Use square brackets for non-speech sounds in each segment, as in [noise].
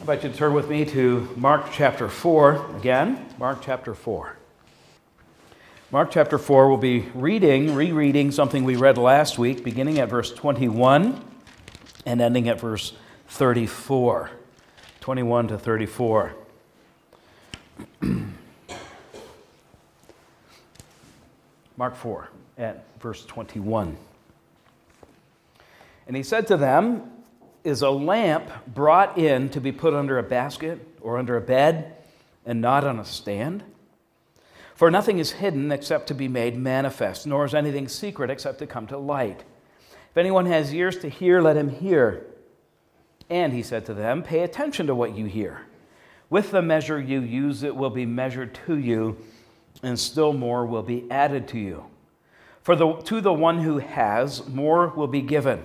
I invite you to turn with me to Mark chapter 4 again. Mark chapter 4. Mark chapter 4 we'll be reading, rereading something we read last week, beginning at verse 21 and ending at verse 34. 21 to 34. [clears throat] Mark 4 at verse 21. And he said to them, Is a lamp brought in to be put under a basket or under a bed and not on a stand? For nothing is hidden except to be made manifest, nor is anything secret except to come to light. If anyone has ears to hear, let him hear. And he said to them, Pay attention to what you hear. With the measure you use, it will be measured to you, and still more will be added to you. For the, to the one who has, more will be given.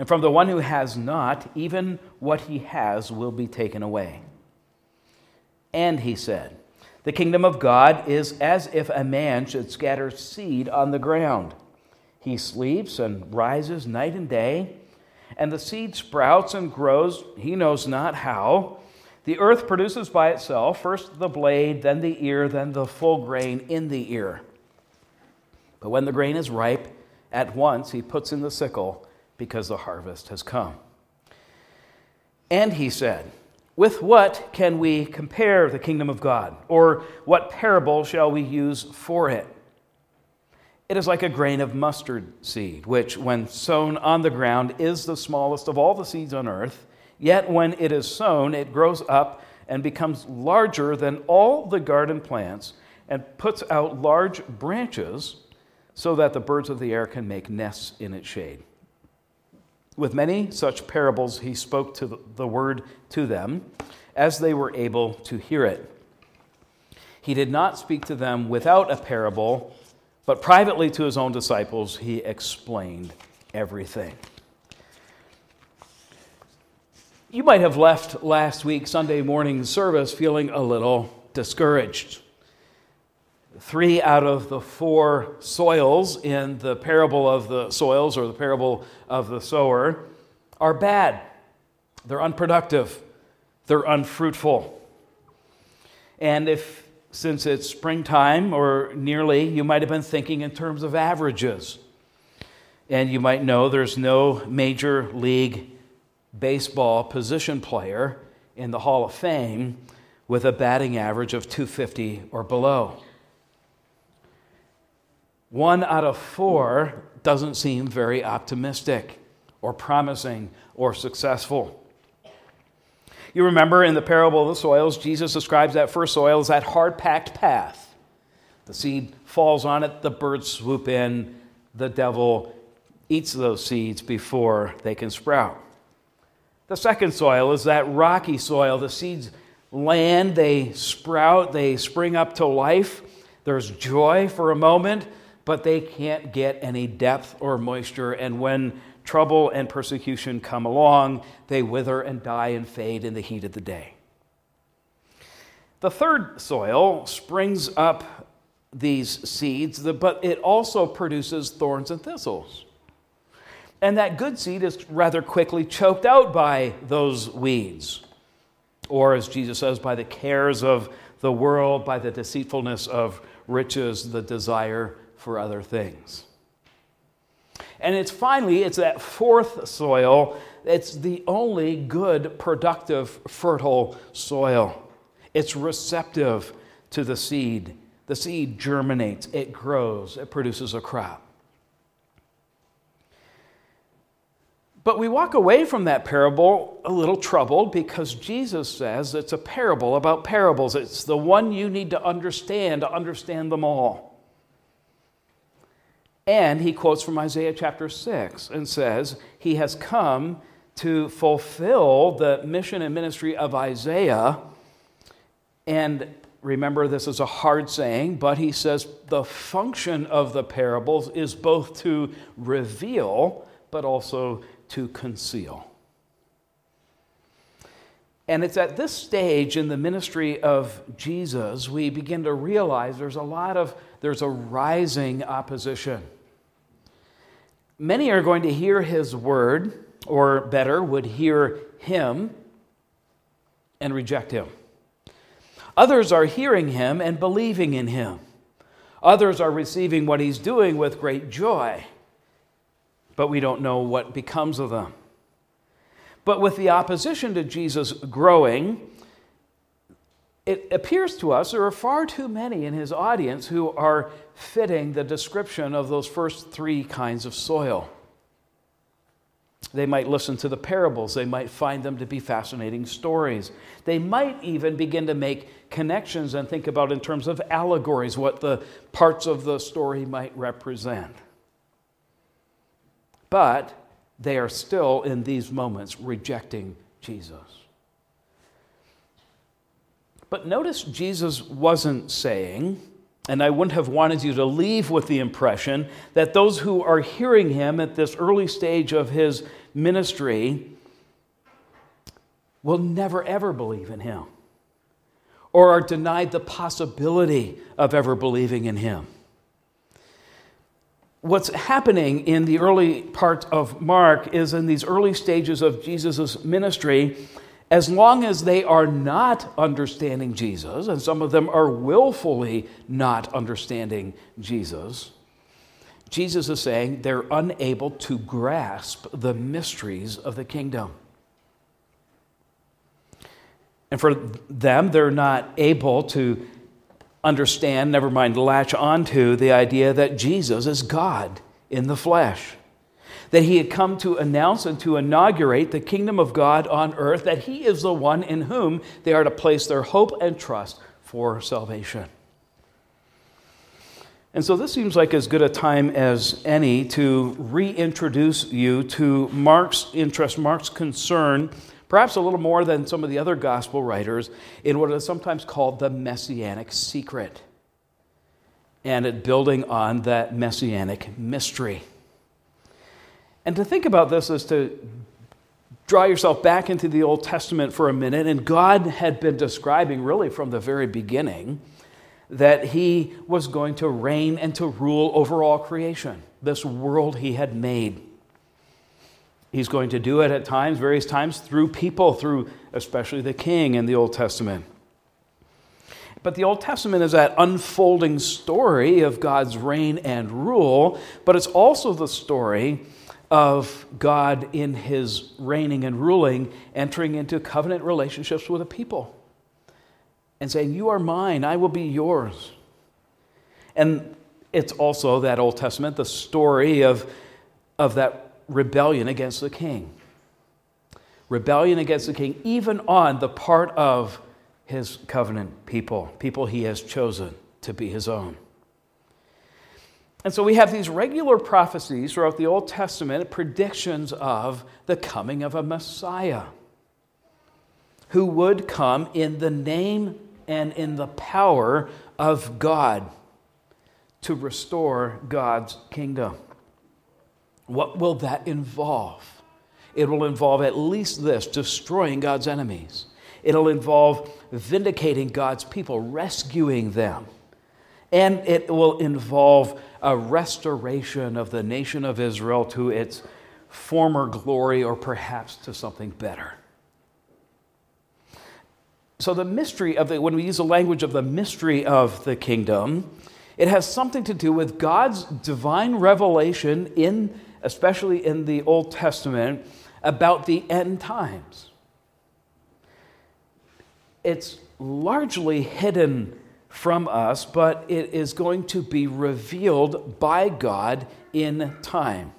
And from the one who has not, even what he has will be taken away. And he said, The kingdom of God is as if a man should scatter seed on the ground. He sleeps and rises night and day, and the seed sprouts and grows, he knows not how. The earth produces by itself first the blade, then the ear, then the full grain in the ear. But when the grain is ripe, at once he puts in the sickle because the harvest has come. And he said, With what can we compare the kingdom of God? Or what parable shall we use for it? It is like a grain of mustard seed, which, when sown on the ground, is the smallest of all the seeds on earth. Yet when it is sown, it grows up and becomes larger than all the garden plants and puts out large branches so that the birds of the air can make nests in its shade. With many such parables, he spoke to the word to them as they were able to hear it. He did not speak to them without a parable, but privately to his own disciples, he explained everything. You might have left last week, Sunday morning service, feeling a little discouraged three out of the four soils in the parable of the soils or the parable of the sower are bad. They're unproductive. They're unfruitful. And if, since it's springtime or nearly, you might have been thinking in terms of averages. And you might know there's no major league baseball position player in the Hall of Fame with a batting average of 250 or below. One out of four doesn't seem very optimistic or promising or successful. You remember in the parable of the soils, Jesus describes that first soil as that hard packed path. The seed falls on it, the birds swoop in, the devil eats those seeds before they can sprout. The second soil is that rocky soil. The seeds land, they sprout, they spring up to life. There's joy for a moment, but they can't get any depth or moisture. And when trouble and persecution come along, they wither and die and fade in the heat of the day. The third soil springs up these seeds, but it also produces thorns and thistles. And that good seed is rather quickly choked out by those weeds. Or, as Jesus says, by the cares of the world, by the deceitfulness of riches, the desire for other things. And it's finally, it's that fourth soil, it's the only good, productive, fertile soil. It's receptive to the seed. The seed germinates, it grows, it produces a crop. But we walk away from that parable a little troubled because Jesus says it's a parable about parables. It's the one you need to understand to understand them all. And he quotes from Isaiah chapter 6 and says, He has come to fulfill the mission and ministry of Isaiah. And remember, this is a hard saying, but he says the function of the parables is both to reveal, but also to conceal. And it's at this stage in the ministry of Jesus we begin to realize there's a lot of, there's a rising opposition. Many are going to hear his word, or better, would hear him, and reject him. Others are hearing him and believing in him. Others are receiving what he's doing with great joy, but we don't know what becomes of them. But with the opposition to Jesus growing, it appears to us there are far too many in his audience who are fitting the description of those first three kinds of soil. They might listen to the parables. They might find them to be fascinating stories. They might even begin to make connections and think about, in terms of allegories, what the parts of the story might represent. But they are still, in these moments, rejecting Jesus. But notice Jesus wasn't saying, and I wouldn't have wanted you to leave with the impression that those who are hearing him at this early stage of his ministry will never ever believe in him or are denied the possibility of ever believing in him. What's happening in the early part of Mark is in these early stages of Jesus' ministry, as long as they are not understanding Jesus, and some of them are willfully not understanding Jesus, Jesus is saying they're unable to grasp the mysteries of the kingdom. And for them, they're not able to understand, never mind latch onto, the idea that Jesus is God in the flesh. That he had come to announce and to inaugurate the kingdom of God on earth, that he is the one in whom they are to place their hope and trust for salvation. And so this seems like as good a time as any to reintroduce you to Mark's interest, Mark's concern, perhaps a little more than some of the other gospel writers, in what is sometimes called the messianic secret. And it building on that messianic mystery. And to think about this is to draw yourself back into the Old Testament for a minute. And God had been describing, really from the very beginning, that he was going to reign and to rule over all creation, this world he had made. He's going to do it at times, various times, through people, through especially the king in the Old Testament. But the Old Testament is that unfolding story of God's reign and rule, but it's also the story of God in his reigning and ruling, entering into covenant relationships with a people and saying, You are mine, I will be yours. And it's also that Old Testament, the story of, of that rebellion against the king. Rebellion against the king, even on the part of his covenant people, people he has chosen to be his own. And so we have these regular prophecies throughout the Old Testament, predictions of the coming of a Messiah who would come in the name and in the power of God to restore God's kingdom. What will that involve? It will involve at least this destroying God's enemies. It'll involve vindicating God's people, rescuing them. And it will involve a restoration of the nation of Israel to its former glory or perhaps to something better. So, the mystery of the, when we use the language of the mystery of the kingdom, it has something to do with God's divine revelation, in, especially in the Old Testament, about the end times. It's largely hidden from us, but it is going to be revealed by God in time.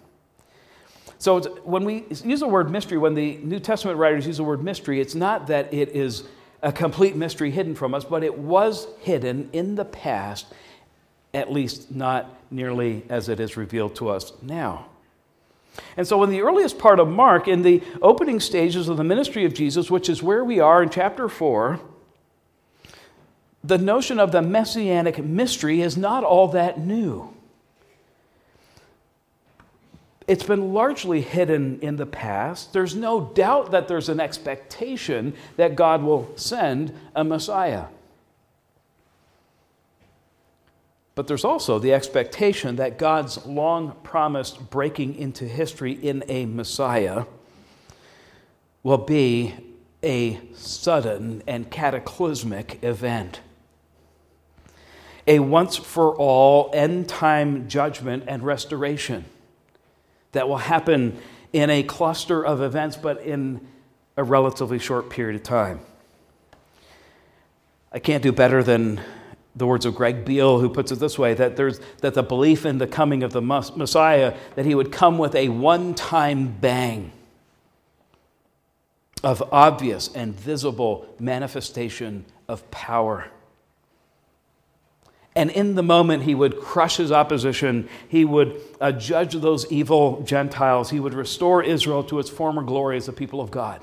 So, when we use the word mystery, when the New Testament writers use the word mystery, it's not that it is a complete mystery hidden from us, but it was hidden in the past, at least not nearly as it is revealed to us now. And so, in the earliest part of Mark, in the opening stages of the ministry of Jesus, which is where we are in chapter 4, the notion of the messianic mystery is not all that new. It's been largely hidden in the past. There's no doubt that there's an expectation that God will send a Messiah. But there's also the expectation that God's long promised breaking into history in a Messiah will be a sudden and cataclysmic event. A once for all end time judgment and restoration that will happen in a cluster of events, but in a relatively short period of time. I can't do better than the words of Greg Beale, who puts it this way that, there's, that the belief in the coming of the Messiah, that he would come with a one time bang of obvious and visible manifestation of power. And in the moment, he would crush his opposition. He would uh, judge those evil Gentiles. He would restore Israel to its former glory as a people of God.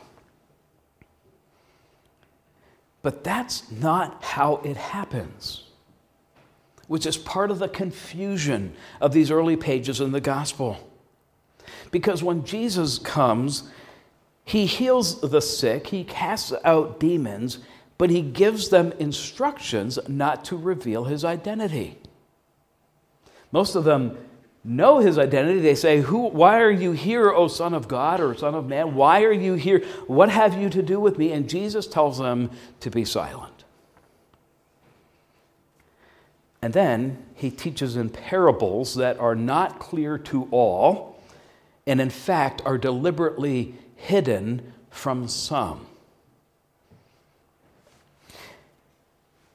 But that's not how it happens, which is part of the confusion of these early pages in the gospel. Because when Jesus comes, he heals the sick, he casts out demons, but he gives them instructions not to reveal his identity. Most of them know his identity. They say, Who, Why are you here, O Son of God or Son of Man? Why are you here? What have you to do with me? And Jesus tells them to be silent. And then he teaches in parables that are not clear to all, and in fact are deliberately hidden from some.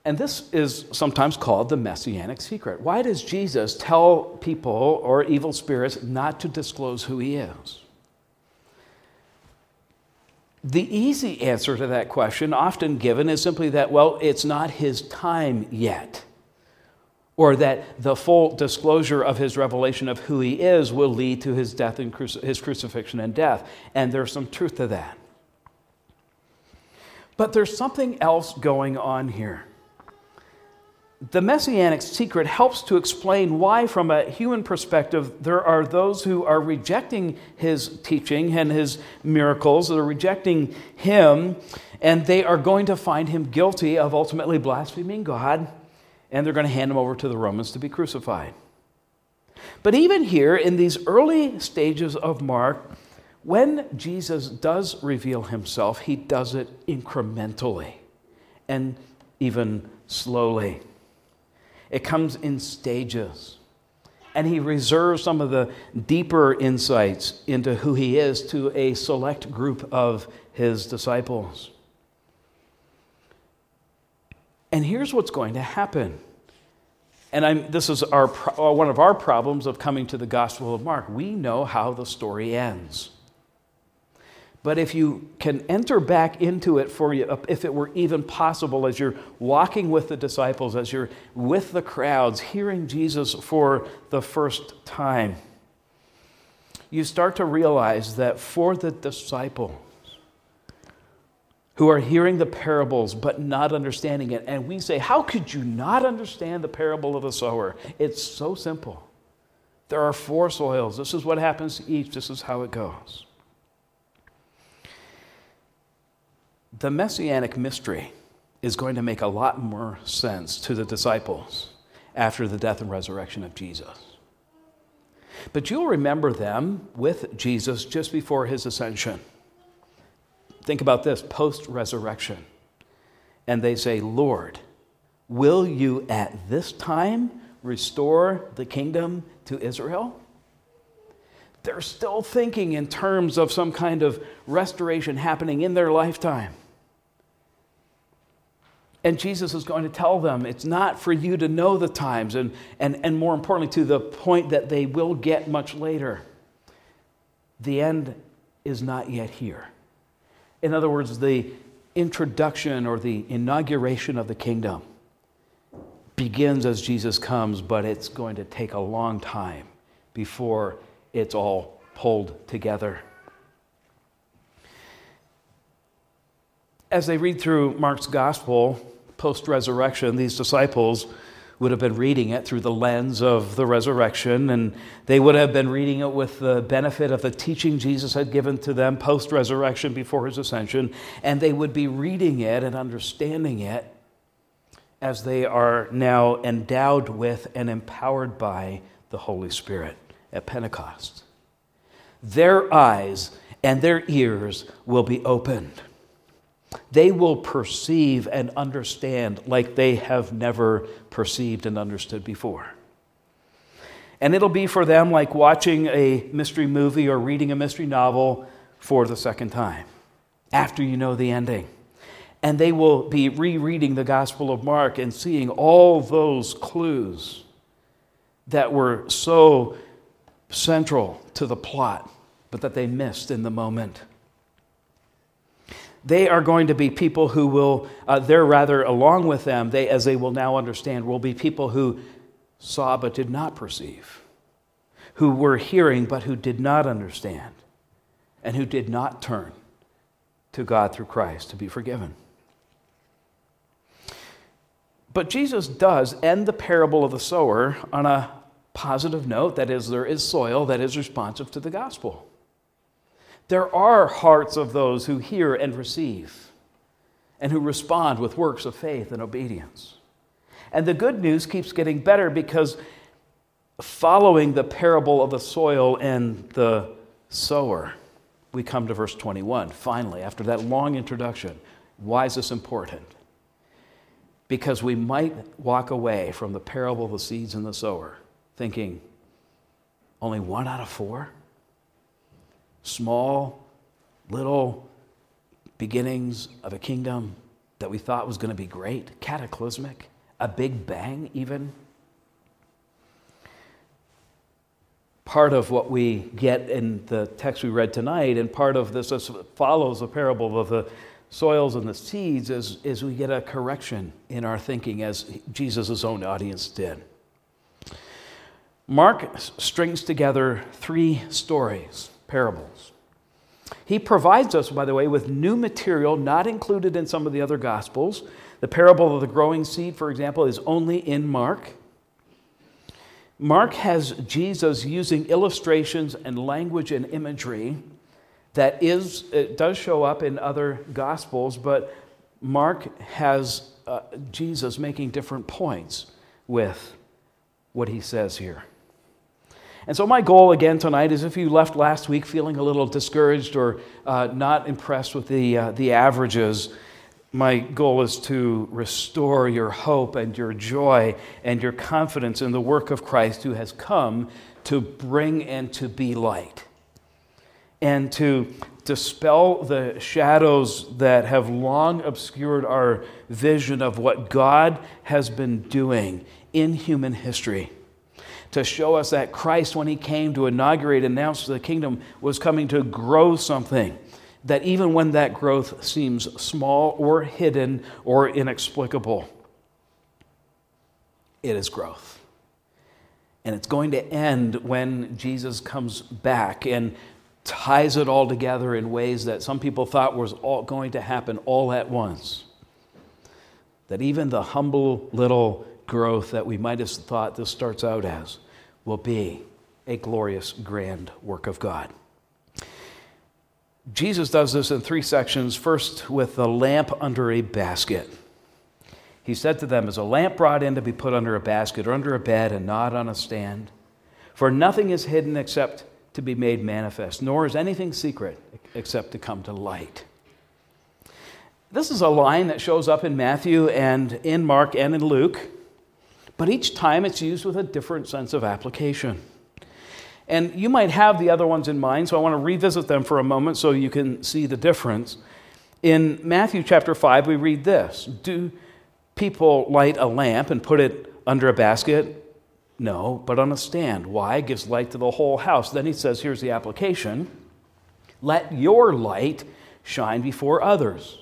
And this is sometimes called the messianic secret. Why does Jesus tell people or evil spirits not to disclose who he is? The easy answer to that question, often given, is simply that, well, it's not his time yet. Or that the full disclosure of his revelation of who he is will lead to his death and cruci- his crucifixion and death. And there's some truth to that. But there's something else going on here the messianic secret helps to explain why, from a human perspective, there are those who are rejecting his teaching and his miracles, they're rejecting him, and they are going to find him guilty of ultimately blaspheming God, and they're going to hand him over to the Romans to be crucified. But even here, in these early stages of Mark, when Jesus does reveal himself, he does it incrementally and even slowly. It comes in stages. And he reserves some of the deeper insights into who he is to a select group of his disciples. And here's what's going to happen. And I'm, this is our, one of our problems of coming to the Gospel of Mark. We know how the story ends. But if you can enter back into it for you, if it were even possible, as you're walking with the disciples, as you're with the crowds, hearing Jesus for the first time, you start to realize that for the disciples who are hearing the parables but not understanding it, and we say, How could you not understand the parable of the sower? It's so simple. There are four soils. This is what happens to each, this is how it goes. The messianic mystery is going to make a lot more sense to the disciples after the death and resurrection of Jesus. But you'll remember them with Jesus just before his ascension. Think about this post resurrection. And they say, Lord, will you at this time restore the kingdom to Israel? They're still thinking in terms of some kind of restoration happening in their lifetime. And Jesus is going to tell them it's not for you to know the times, and, and, and more importantly, to the point that they will get much later. The end is not yet here. In other words, the introduction or the inauguration of the kingdom begins as Jesus comes, but it's going to take a long time before it's all pulled together. As they read through Mark's gospel, post resurrection, these disciples would have been reading it through the lens of the resurrection, and they would have been reading it with the benefit of the teaching Jesus had given to them post resurrection before his ascension, and they would be reading it and understanding it as they are now endowed with and empowered by the Holy Spirit at Pentecost. Their eyes and their ears will be opened they will perceive and understand like they have never perceived and understood before. And it'll be for them like watching a mystery movie or reading a mystery novel for the second time after you know the ending. And they will be rereading the Gospel of Mark and seeing all those clues that were so central to the plot, but that they missed in the moment. They are going to be people who will, uh, they're rather along with them, they, as they will now understand, will be people who saw but did not perceive, who were hearing but who did not understand, and who did not turn to God through Christ to be forgiven. But Jesus does end the parable of the sower on a positive note that is, there is soil that is responsive to the gospel. There are hearts of those who hear and receive and who respond with works of faith and obedience. And the good news keeps getting better because following the parable of the soil and the sower, we come to verse 21. Finally, after that long introduction, why is this important? Because we might walk away from the parable of the seeds and the sower thinking, only one out of four? Small, little beginnings of a kingdom that we thought was going to be great, cataclysmic, a big bang, even. Part of what we get in the text we read tonight, and part of this follows the parable of the soils and the seeds, is, is we get a correction in our thinking as Jesus' own audience did. Mark strings together three stories parables. He provides us, by the way, with new material not included in some of the other Gospels. The parable of the growing seed, for example, is only in Mark. Mark has Jesus using illustrations and language and imagery that is, it does show up in other Gospels, but Mark has uh, Jesus making different points with what he says here. And so, my goal again tonight is if you left last week feeling a little discouraged or uh, not impressed with the, uh, the averages, my goal is to restore your hope and your joy and your confidence in the work of Christ who has come to bring and to be light and to dispel the shadows that have long obscured our vision of what God has been doing in human history to show us that Christ, when he came to inaugurate, and announce the kingdom, was coming to grow something. That even when that growth seems small or hidden or inexplicable, it is growth. And it's going to end when Jesus comes back and ties it all together in ways that some people thought was all going to happen all at once. That even the humble little growth that we might have thought this starts out as will be a glorious, grand work of God. Jesus does this in three sections. First, with the lamp under a basket. He said to them, Is a lamp brought in to be put under a basket or under a bed and not on a stand? For nothing is hidden except to be made manifest, nor is anything secret except to come to light. This is a line that shows up in Matthew and in Mark and in Luke but each time it's used with a different sense of application. And you might have the other ones in mind, so I want to revisit them for a moment so you can see the difference. In Matthew chapter 5, we read this Do people light a lamp and put it under a basket? No, but on a stand. Why? It gives light to the whole house. Then he says, Here's the application Let your light shine before others,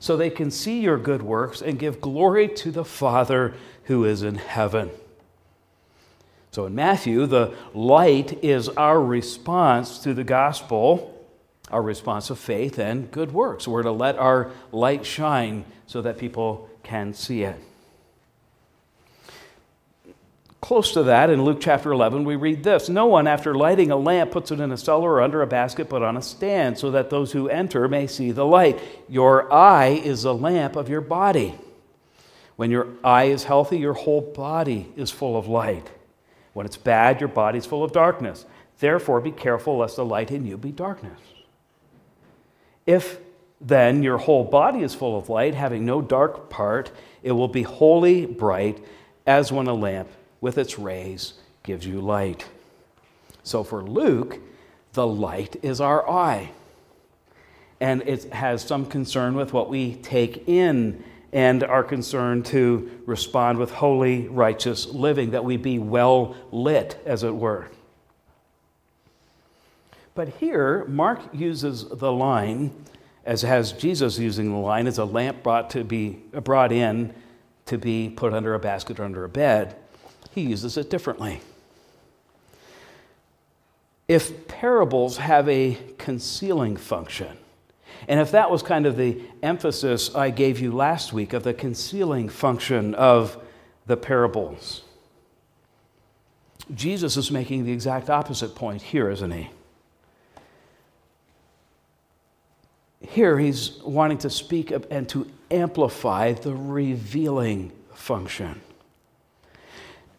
so they can see your good works and give glory to the Father who is in heaven. So in Matthew, the light is our response to the gospel, our response of faith and good works. We're to let our light shine so that people can see it. Close to that, in Luke chapter 11, we read this No one, after lighting a lamp, puts it in a cellar or under a basket, but on a stand, so that those who enter may see the light. Your eye is the lamp of your body. When your eye is healthy, your whole body is full of light. When it's bad, your body is full of darkness. Therefore, be careful lest the light in you be darkness. If then your whole body is full of light, having no dark part. It will be wholly bright, as when a lamp with its rays gives you light. So for Luke, the light is our eye. And it has some concern with what we take in and are concerned to respond with holy, righteous living, that we be well lit, as it were. But here, Mark uses the line, as has Jesus using the line, as a lamp brought to be brought in to be put under a basket or under a bed. He uses it differently. If parables have a concealing function, and if that was kind of the emphasis I gave you last week of the concealing function of the parables, Jesus is making the exact opposite point here, isn't he? Here he's wanting to speak and to amplify the revealing function.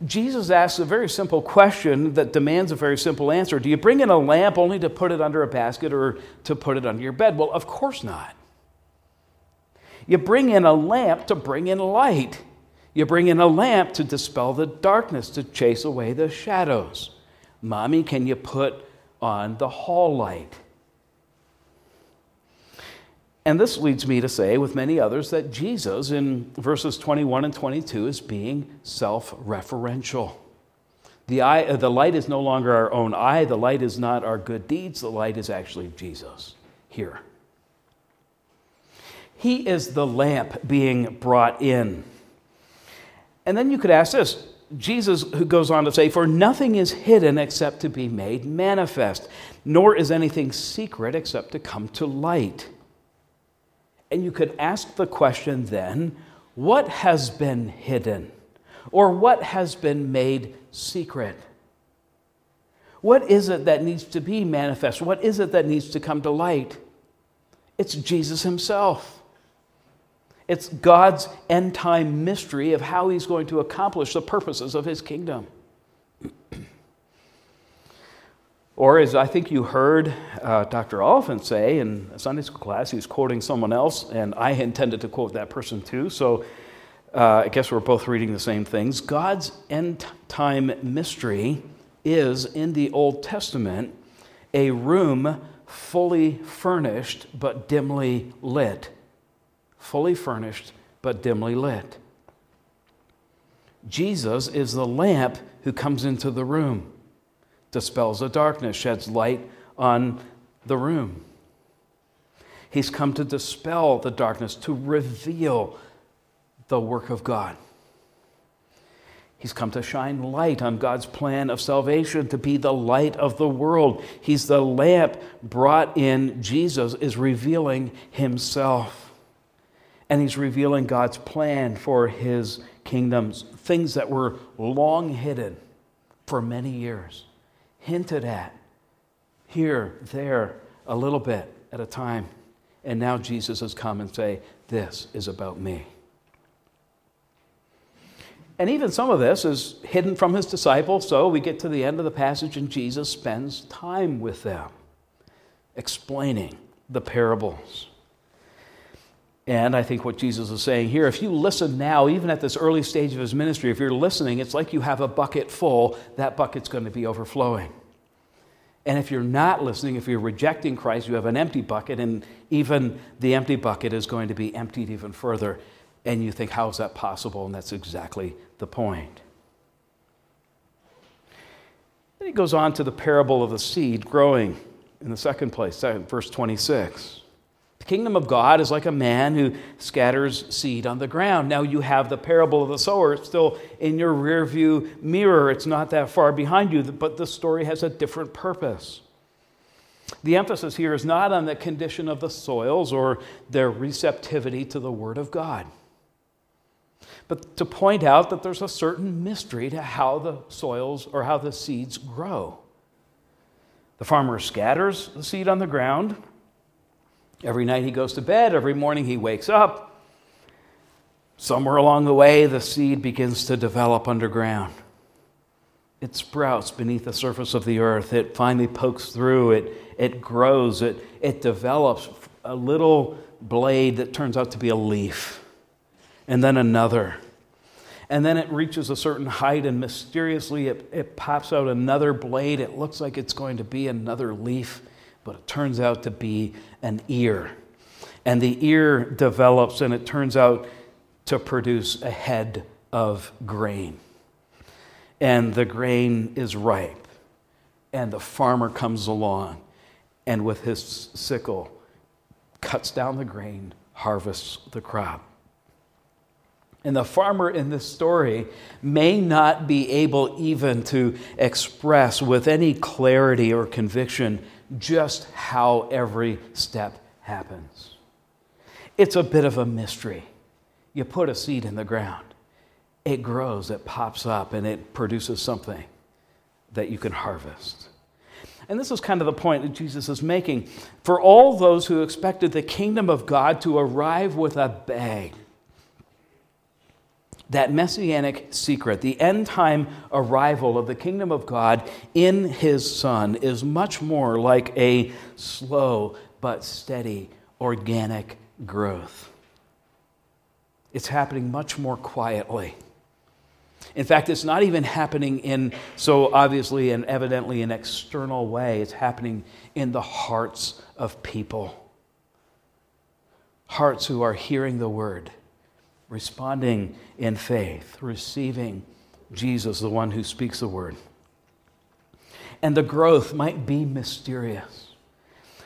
Jesus asks a very simple question that demands a very simple answer. Do you bring in a lamp only to put it under a basket or to put it under your bed? Well, of course not. You bring in a lamp to bring in light. You bring in a lamp to dispel the darkness, to chase away the shadows. Mommy, can you put on the hall light? And this leads me to say, with many others, that Jesus in verses 21 and 22 is being self referential. The, eye, uh, the light is no longer our own eye, the light is not our good deeds, the light is actually Jesus here. He is the lamp being brought in. And then you could ask this Jesus, who goes on to say, For nothing is hidden except to be made manifest, nor is anything secret except to come to light. And you could ask the question then what has been hidden? Or what has been made secret? What is it that needs to be manifest? What is it that needs to come to light? It's Jesus Himself. It's God's end time mystery of how He's going to accomplish the purposes of His kingdom. Or, as I think you heard uh, Dr. Oliphant say in Sunday school class, he was quoting someone else, and I intended to quote that person too. So uh, I guess we're both reading the same things. God's end time mystery is in the Old Testament a room fully furnished but dimly lit. Fully furnished but dimly lit. Jesus is the lamp who comes into the room dispels the darkness, sheds light on the room. He's come to dispel the darkness, to reveal the work of God. He's come to shine light on God's plan of salvation, to be the light of the world. He's the lamp brought in. Jesus is revealing himself. And he's revealing God's plan for his kingdoms, things that were long hidden for many years hinted at here, there, a little bit at a time. And now Jesus has come and say, This is about me. And even some of this is hidden from his disciples, so we get to the end of the passage and Jesus spends time with them, explaining the parables. And I think what Jesus is saying here, if you listen now, even at this early stage of his ministry, if you're listening, it's like you have a bucket full, that bucket's going to be overflowing. And if you're not listening, if you're rejecting Christ, you have an empty bucket, and even the empty bucket is going to be emptied even further. And you think, how is that possible? And that's exactly the point. Then he goes on to the parable of the seed growing in the second place, verse 26 kingdom of God is like a man who scatters seed on the ground. Now you have the parable of the sower still in your rearview mirror. It's not that far behind you, but the story has a different purpose. The emphasis here is not on the condition of the soils or their receptivity to the Word of God, but to point out that there's a certain mystery to how the soils or how the seeds grow. The farmer scatters the seed on the ground, Every night he goes to bed, every morning he wakes up. Somewhere along the way, the seed begins to develop underground. It sprouts beneath the surface of the earth. It finally pokes through. It, it grows. It, it develops a little blade that turns out to be a leaf, and then another. And then it reaches a certain height, and mysteriously it, it pops out another blade. It looks like it's going to be another leaf, but it turns out to be an ear. And the ear develops, and it turns out to produce a head of grain. And the grain is ripe, and the farmer comes along, and with his sickle, cuts down the grain, harvests the crop. And the farmer in this story may not be able even to express with any clarity or conviction just how every step happens. It's a bit of a mystery. You put a seed in the ground, it grows, it pops up, and it produces something that you can harvest. And this is kind of the point that Jesus is making. For all those who expected the kingdom of God to arrive with a bang, that messianic secret, the end time arrival of the kingdom of God in his Son, is much more like a slow but steady organic growth. It's happening much more quietly. In fact, it's not even happening in so obviously and evidently an external way. It's happening in the hearts of people. Hearts who are hearing the word responding in faith, receiving Jesus, the one who speaks the word. And the growth might be mysterious,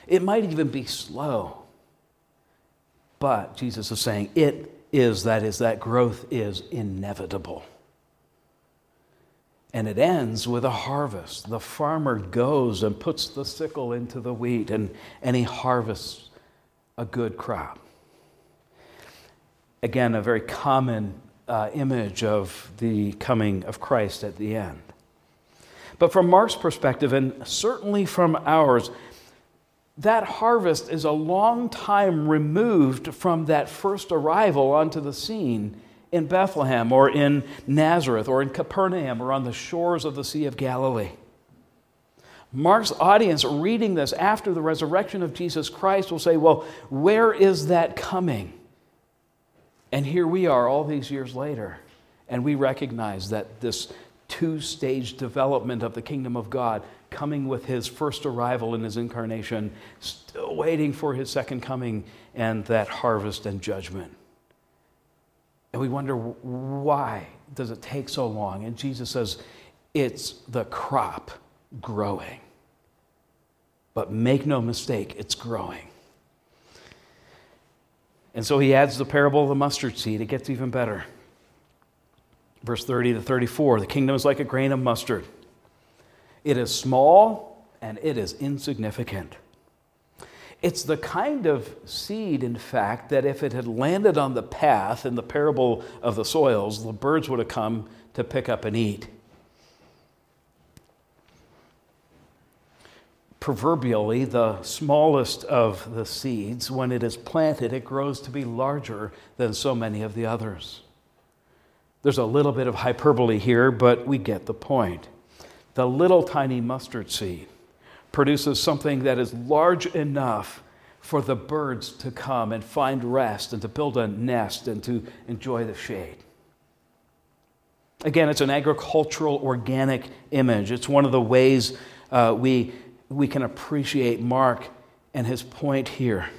it might even be slow. But Jesus is saying it is, that is, that growth is inevitable. And it ends with a harvest. The farmer goes and puts the sickle into the wheat, and, and he harvests a good crop again, a very common uh, image of the coming of Christ at the end. But from Mark's perspective, and certainly from ours, that harvest is a long time removed from that first arrival onto the scene in Bethlehem or in Nazareth or in Capernaum or on the shores of the Sea of Galilee. Mark's audience reading this after the resurrection of Jesus Christ will say, Well, where is that coming? And here we are all these years later, and we recognize that this two stage development of the kingdom of God, coming with his first arrival in his incarnation, still waiting for his second coming and that harvest and judgment. And we wonder why does it take so long? And Jesus says, it's the crop growing. But make no mistake, it's growing. And so he adds the parable of the mustard seed. It gets even better. Verse 30 to 34 the kingdom is like a grain of mustard, it is small and it is insignificant. It's the kind of seed, in fact, that if it had landed on the path in the parable of the soils, the birds would have come to pick up and eat. Proverbially the smallest of the seeds, when it is planted, it grows to be larger than so many of the others. There's a little bit of hyperbole here, but we get the point. The little tiny mustard seed produces something that is large enough for the birds to come and find rest and to build a nest and to enjoy the shade. Again, it's an agricultural, organic image. It's one of the ways uh, we we can appreciate Mark and his point here.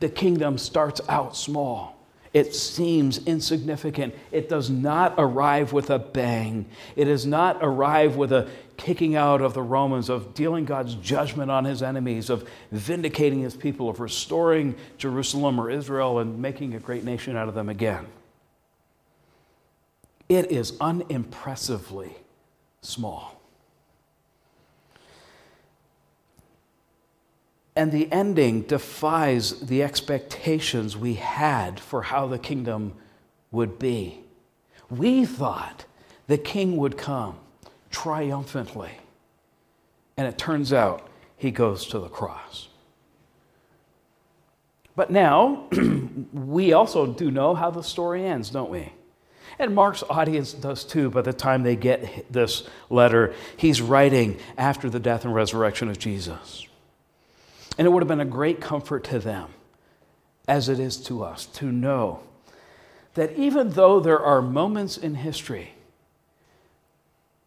The kingdom starts out small. It seems insignificant. It does not arrive with a bang. It does not arrive with a kicking out of the Romans, of dealing God's judgment on his enemies, of vindicating his people, of restoring Jerusalem or Israel and making a great nation out of them again. It is unimpressively small. And the ending defies the expectations we had for how the kingdom would be. We thought the king would come triumphantly. And it turns out he goes to the cross. But now, [clears throat] we also do know how the story ends, don't we? And Mark's audience does too by the time they get this letter. He's writing after the death and resurrection of Jesus. And it would have been a great comfort to them as it is to us to know that even though there are moments in history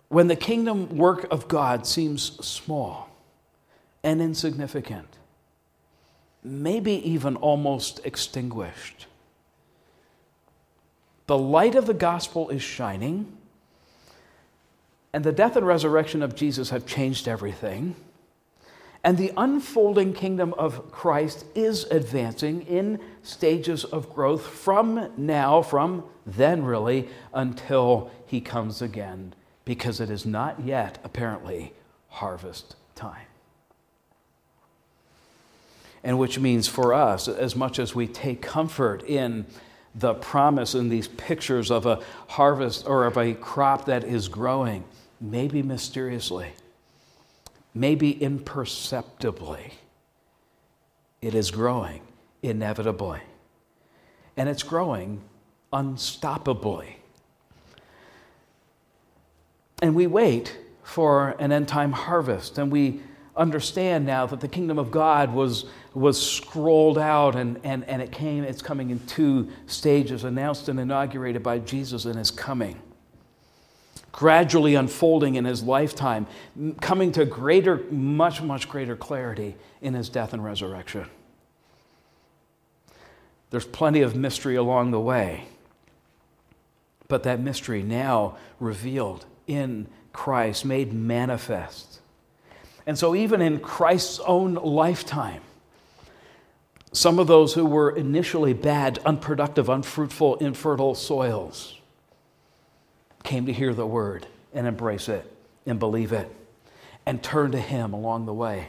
when the kingdom work of God seems small and insignificant, maybe even almost extinguished, the light of the gospel is shining, and the death and resurrection of Jesus have changed everything. And the unfolding kingdom of Christ is advancing in stages of growth from now, from then really, until he comes again, because it is not yet, apparently, harvest time. And which means for us, as much as we take comfort in the promise in these pictures of a harvest or of a crop that is growing, maybe mysteriously maybe imperceptibly, it is growing inevitably. And it's growing unstoppably. And we wait for an end time harvest, and we understand now that the kingdom of God was, was scrolled out and, and, and it came, it's coming in two stages, announced and inaugurated by Jesus in his coming gradually unfolding in his lifetime, coming to greater, much, much greater clarity in his death and resurrection. There's plenty of mystery along the way, but that mystery now revealed in Christ, made manifest. And so, even in Christ's own lifetime, some of those who were initially bad, unproductive, unfruitful, infertile soils came to hear the word and embrace it and believe it and turn to Him along the way.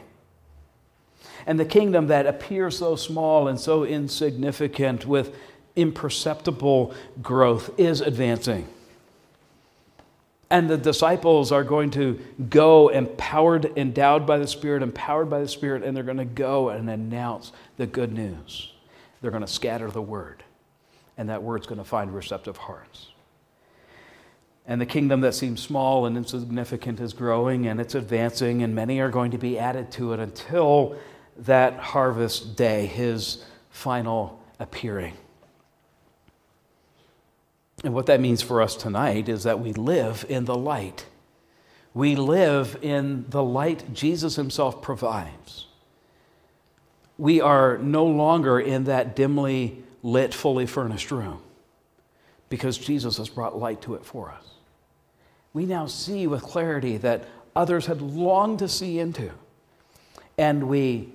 And the kingdom that appears so small and so insignificant with imperceptible growth is advancing. And the disciples are going to go empowered, endowed by the Spirit, empowered by the Spirit, and they're going to go and announce the good news. They're going to scatter the word, and that word's going to find receptive hearts. And the kingdom that seems small and insignificant is growing and it's advancing, and many are going to be added to it until that harvest day, his final appearing. And what that means for us tonight is that we live in the light. We live in the light Jesus himself provides. We are no longer in that dimly lit, fully furnished room because Jesus has brought light to it for us we now see with clarity that others had longed to see into. And we,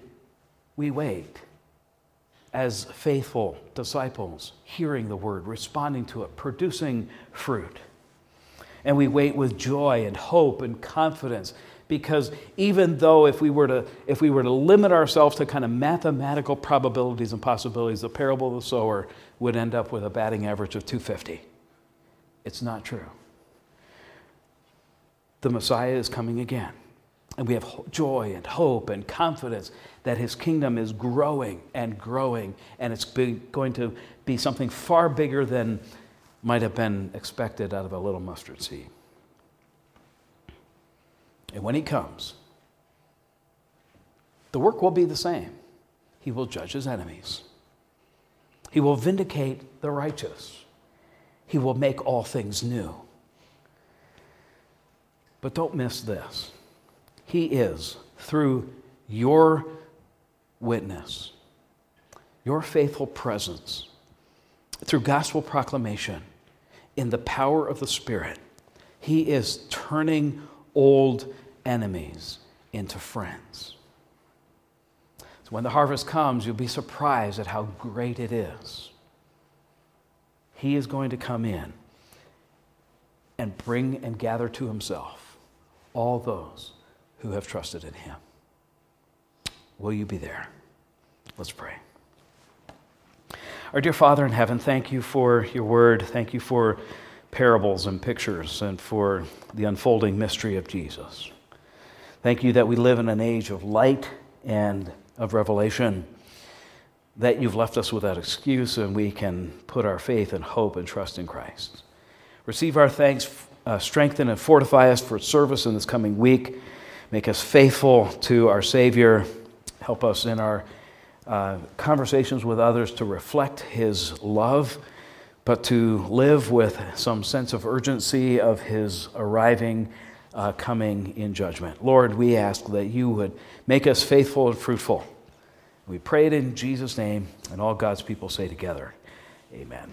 we wait as faithful disciples, hearing the word, responding to it, producing fruit. And we wait with joy and hope and confidence because even though if we were to if we were to limit ourselves to kind of mathematical probabilities and possibilities the parable of the sower would end up with a batting average of 250 it's not true the Messiah is coming again. And we have joy and hope and confidence that his kingdom is growing and growing, and it's going to be something far bigger than might have been expected out of a little mustard seed. And when he comes, the work will be the same. He will judge his enemies, he will vindicate the righteous, he will make all things new. But don't miss this. He is, through your witness, your faithful presence, through gospel proclamation, in the power of the Spirit, He is turning old enemies into friends. So when the harvest comes, you'll be surprised at how great it is. He is going to come in and bring and gather to Himself all those who have trusted in him. Will you be there? Let's pray. Our dear Father in heaven, thank you for your word. Thank you for parables and pictures and for the unfolding mystery of Jesus. Thank you that we live in an age of light and of revelation, that you've left us without excuse and we can put our faith and hope and trust in Christ. Receive our thanks uh, strengthen and fortify us for service in this coming week. Make us faithful to our Savior. Help us in our uh, conversations with others to reflect His love, but to live with some sense of urgency of His arriving, uh, coming in judgment. Lord, we ask that you would make us faithful and fruitful. We pray it in Jesus' name, and all God's people say together, Amen.